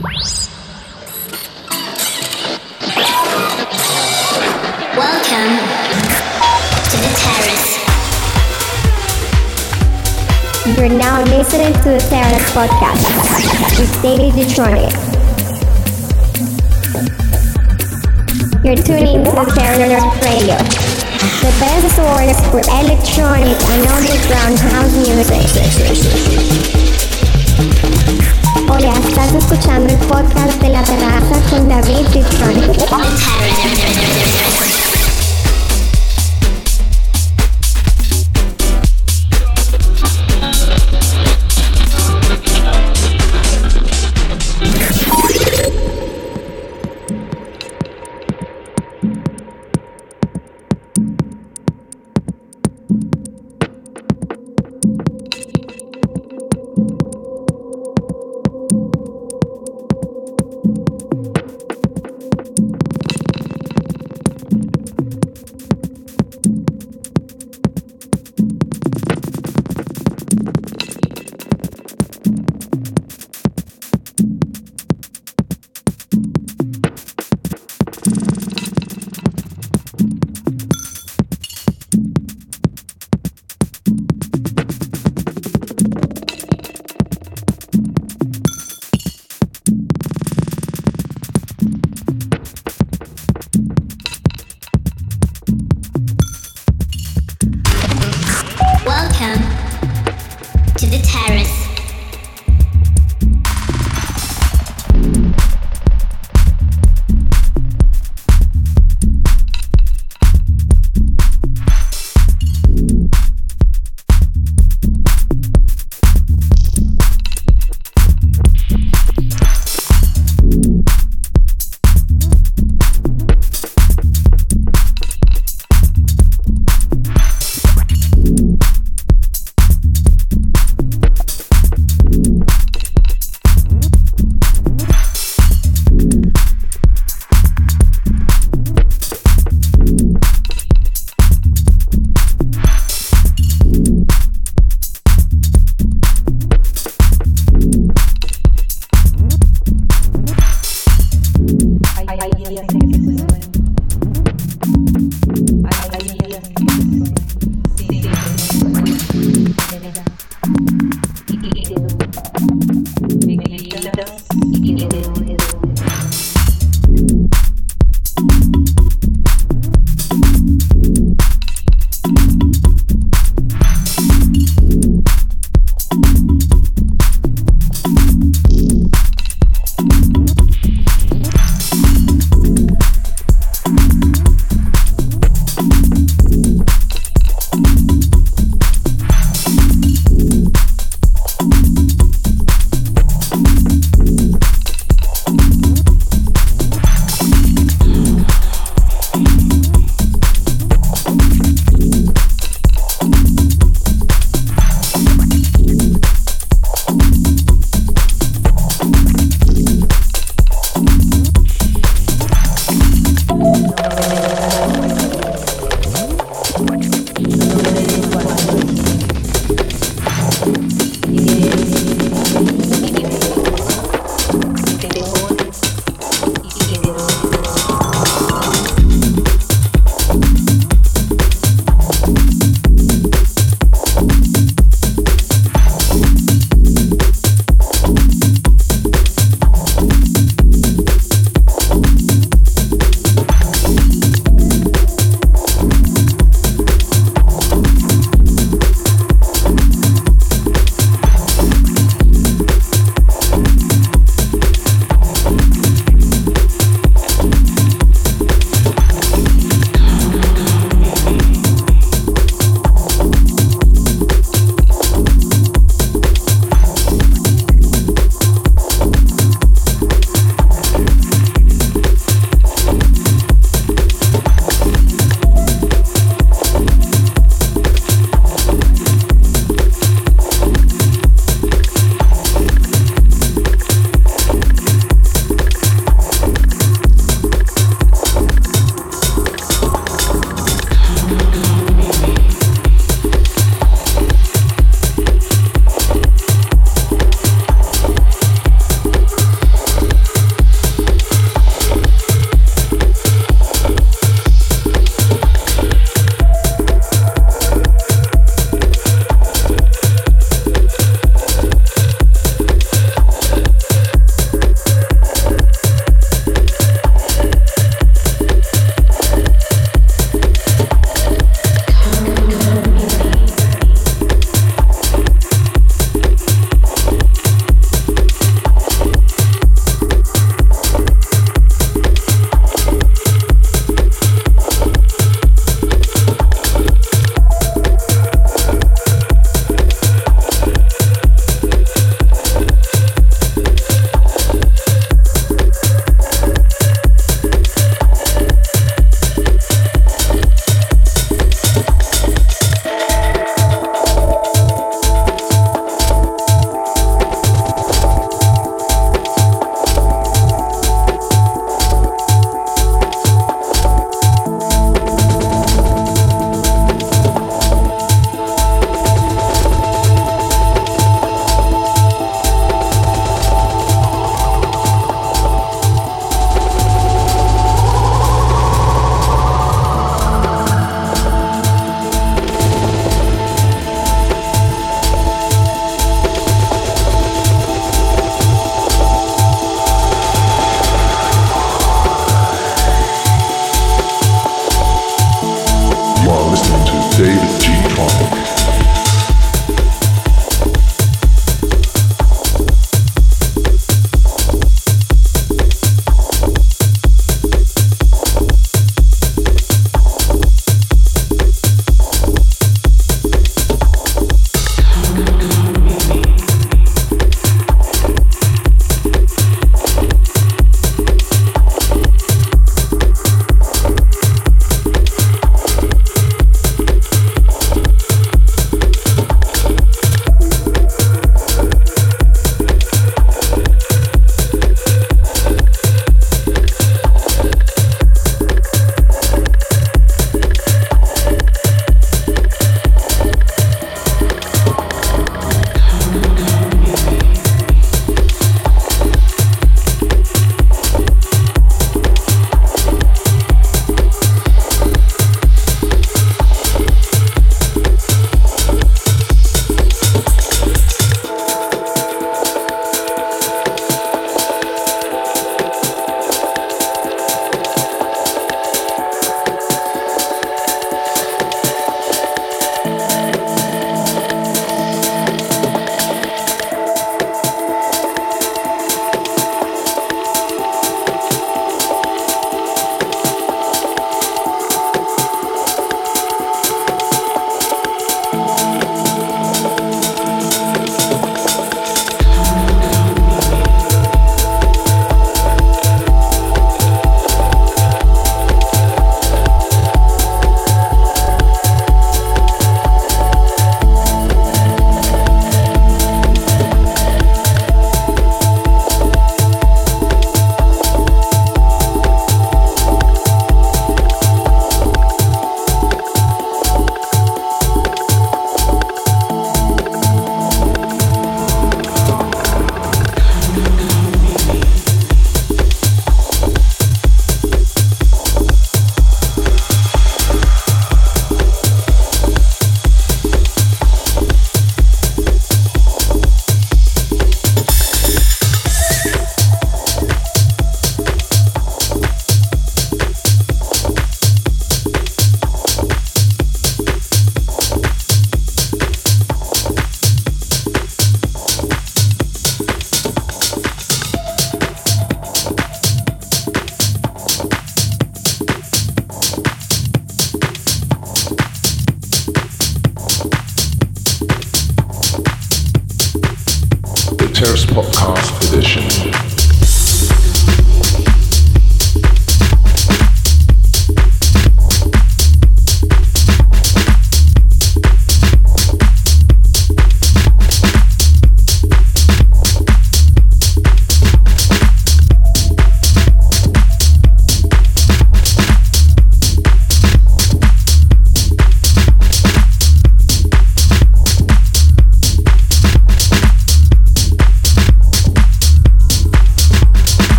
Welcome to the terrace. You're now listening to the Terrace Podcast with David Gtronic. You're tuning to the Terrace Radio, the best source for electronic and underground house music. Hola, estás escuchando el podcast de la terraza con David Detroit.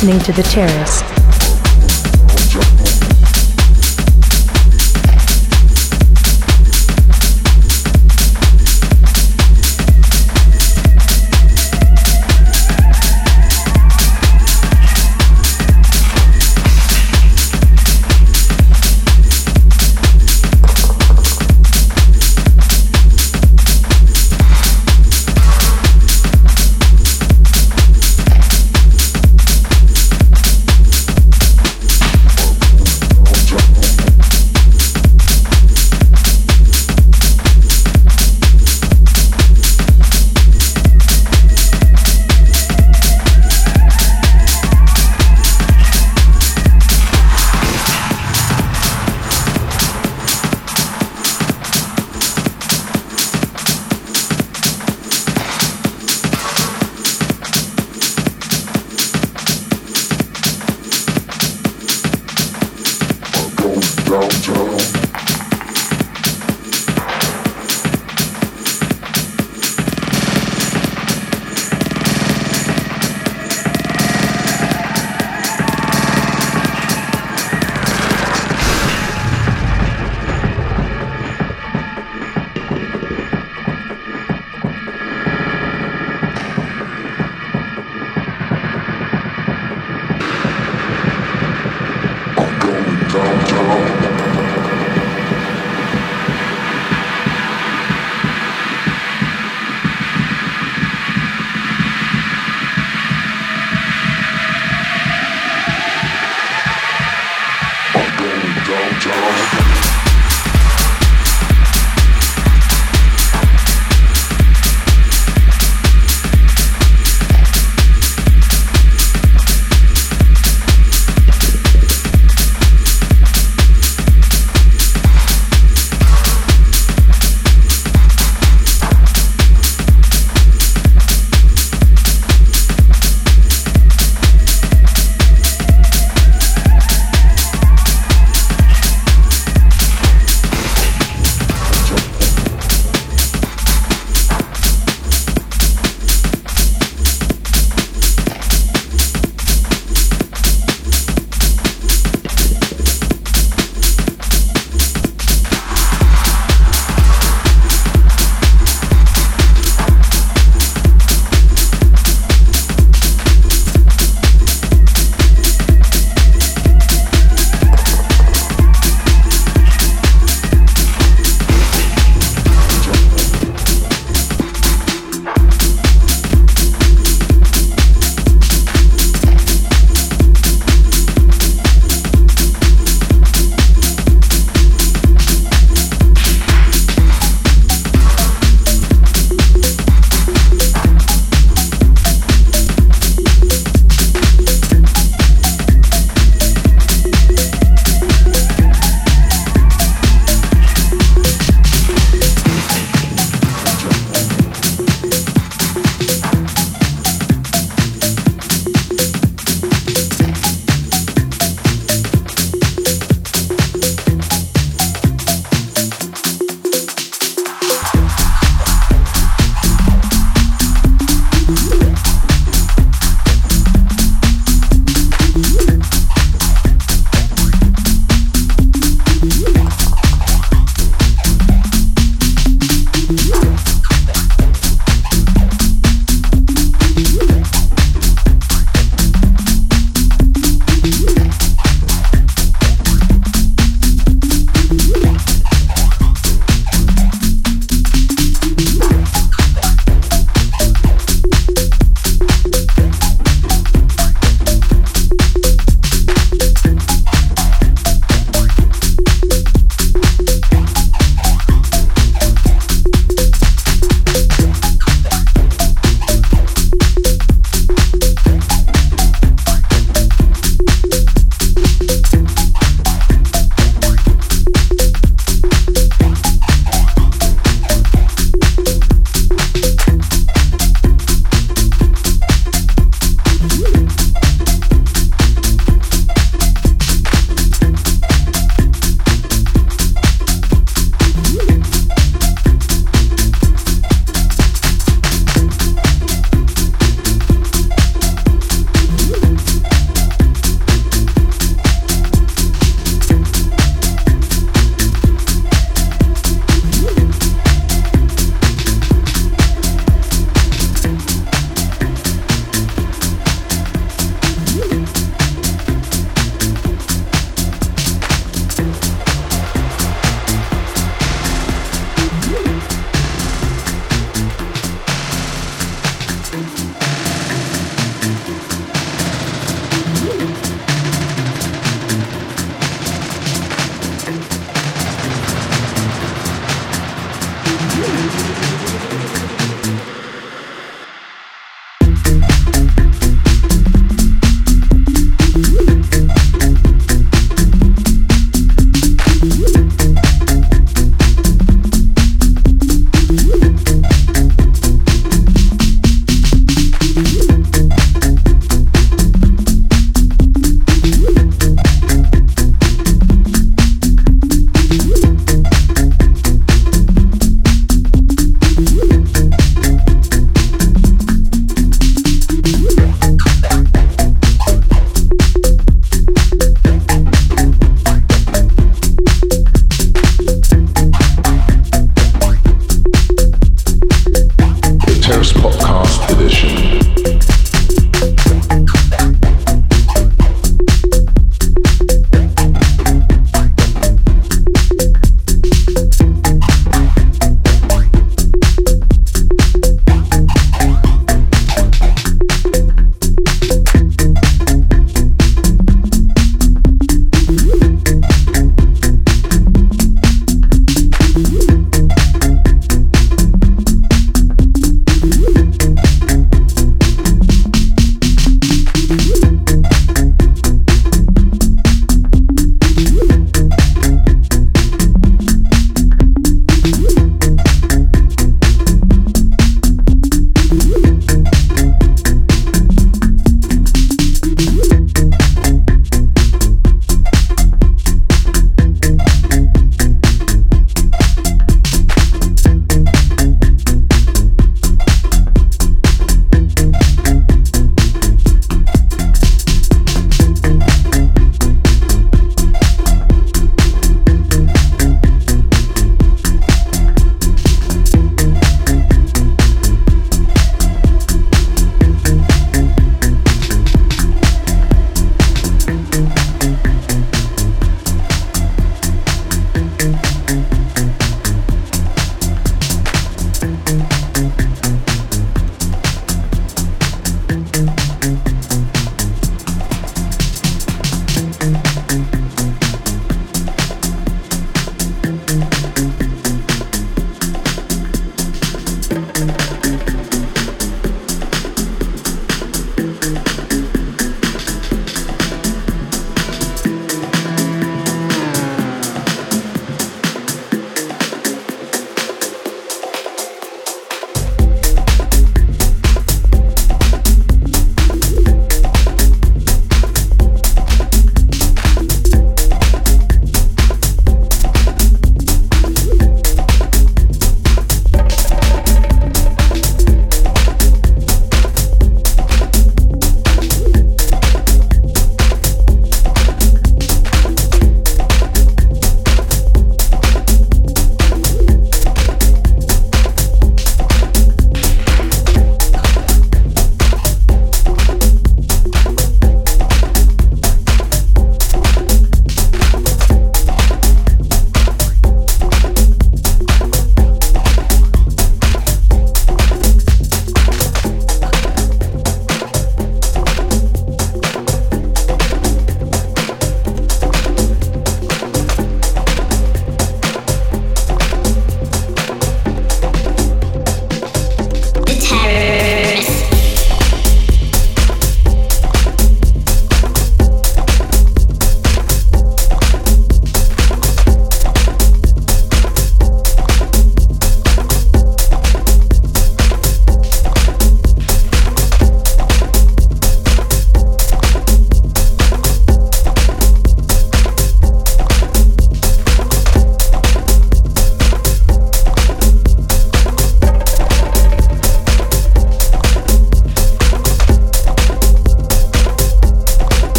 Listening to The Terrace.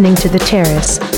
Listening to The Terrace.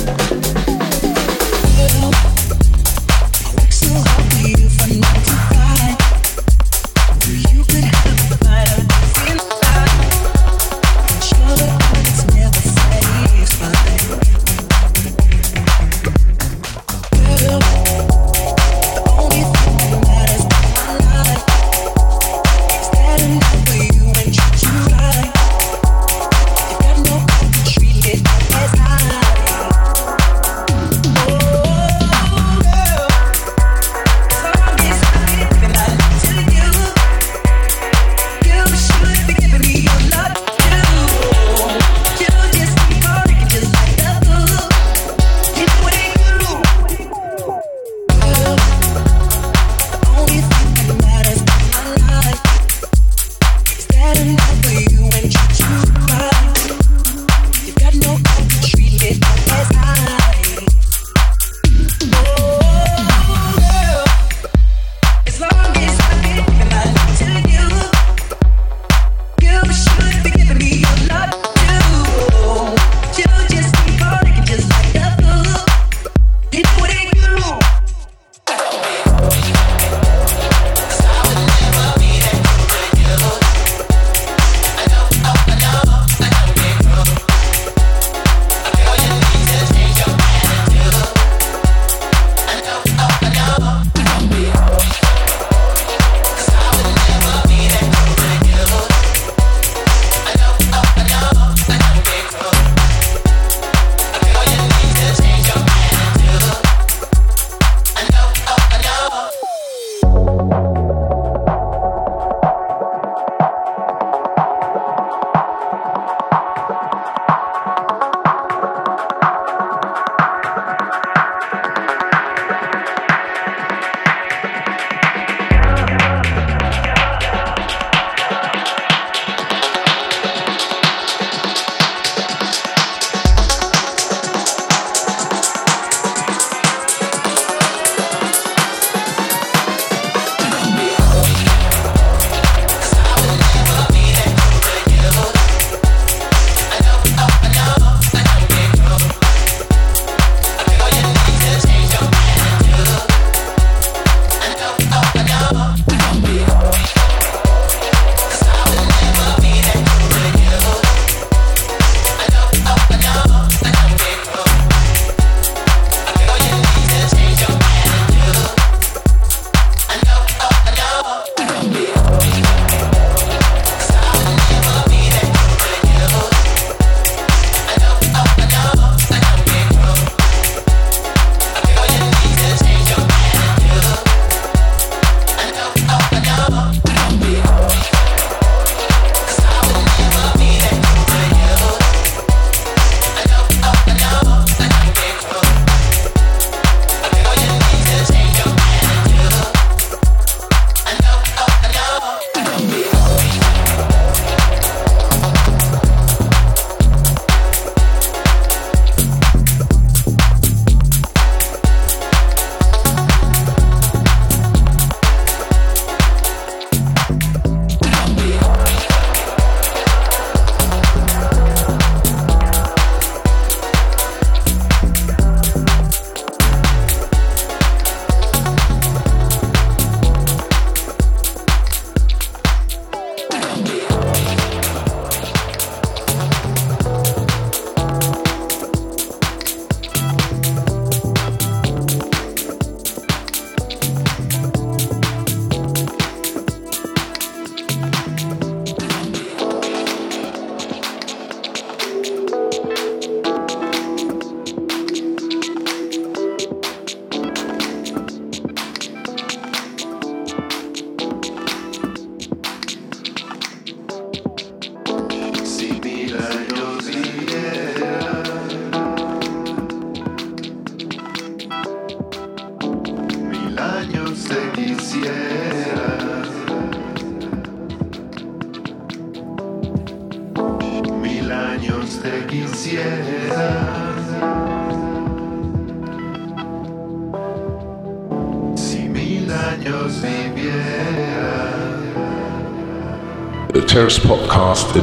The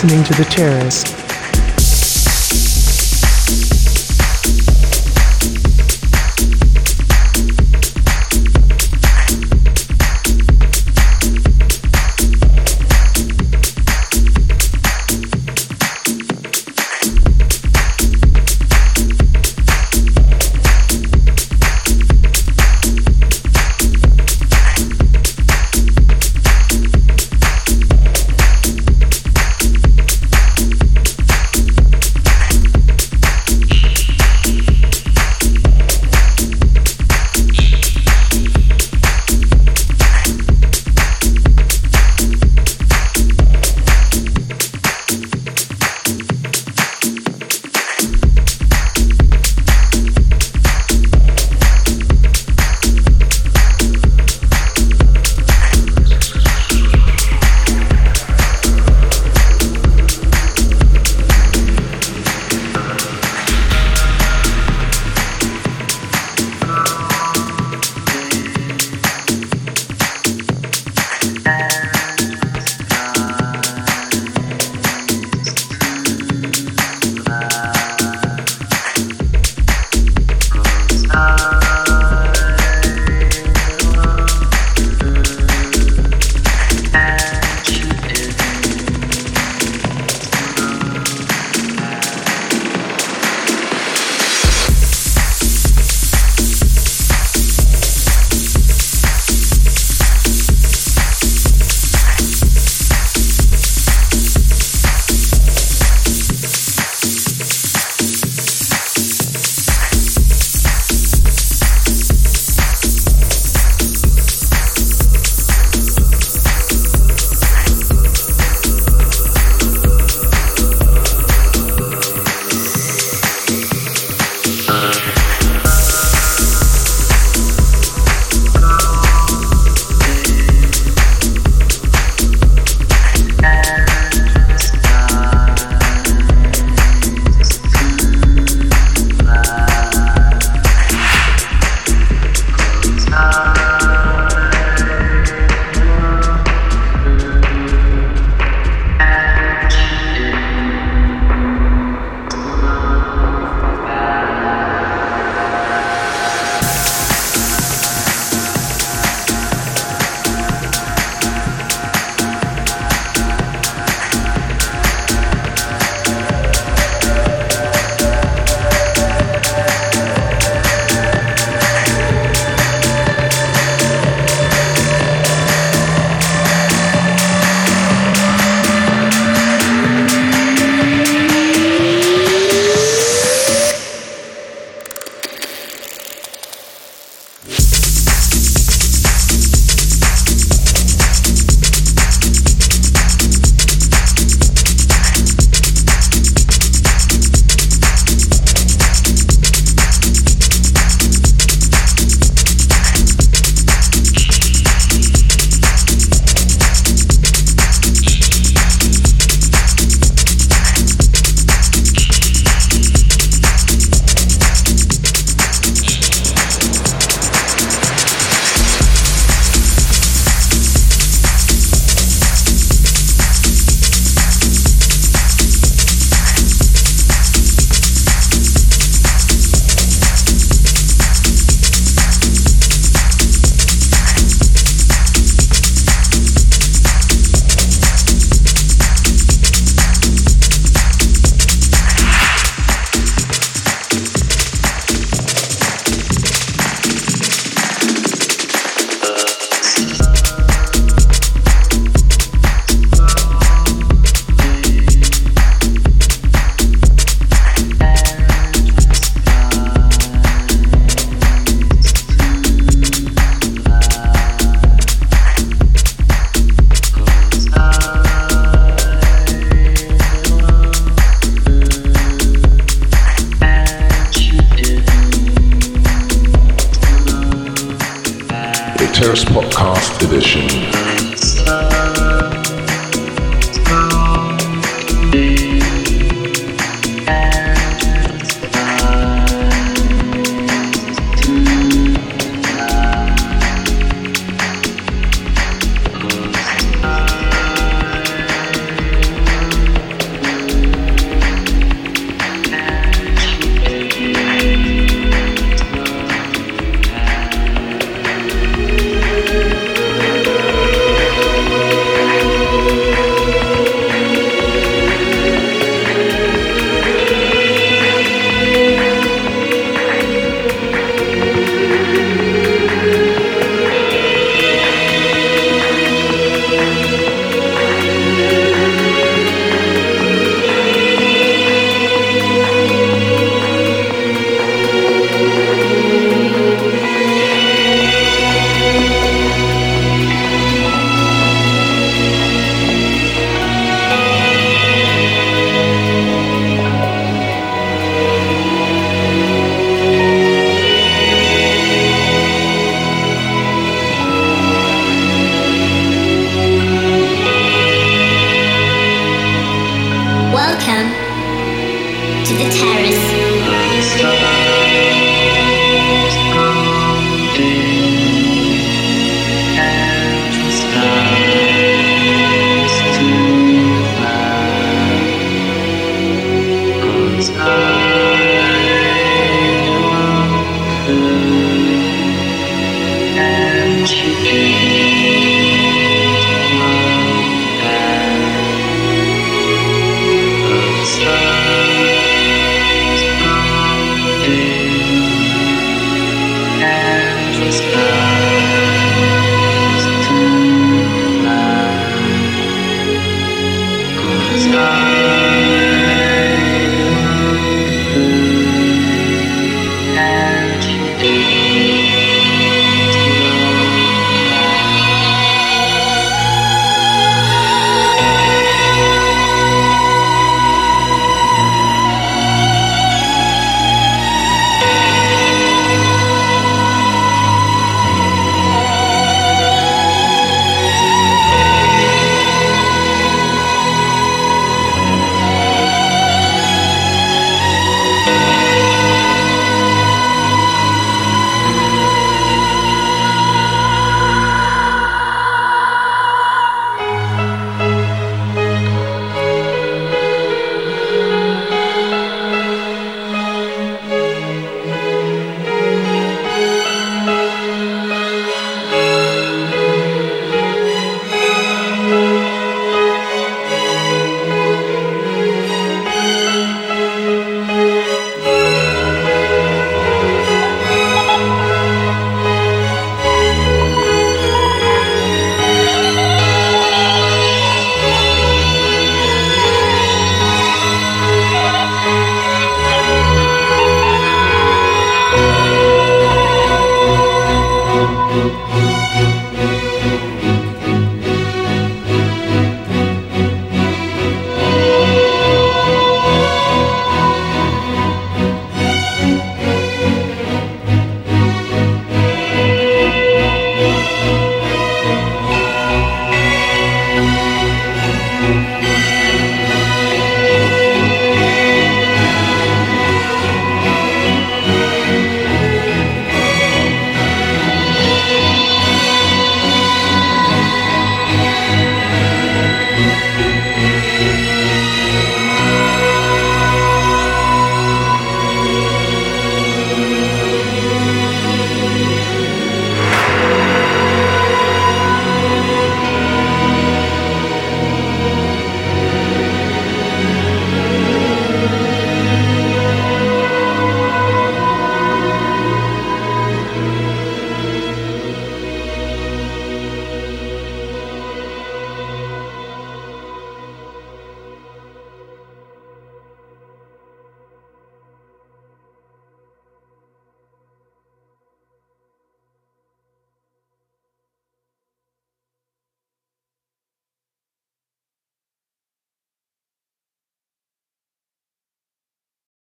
listening to The Terrace.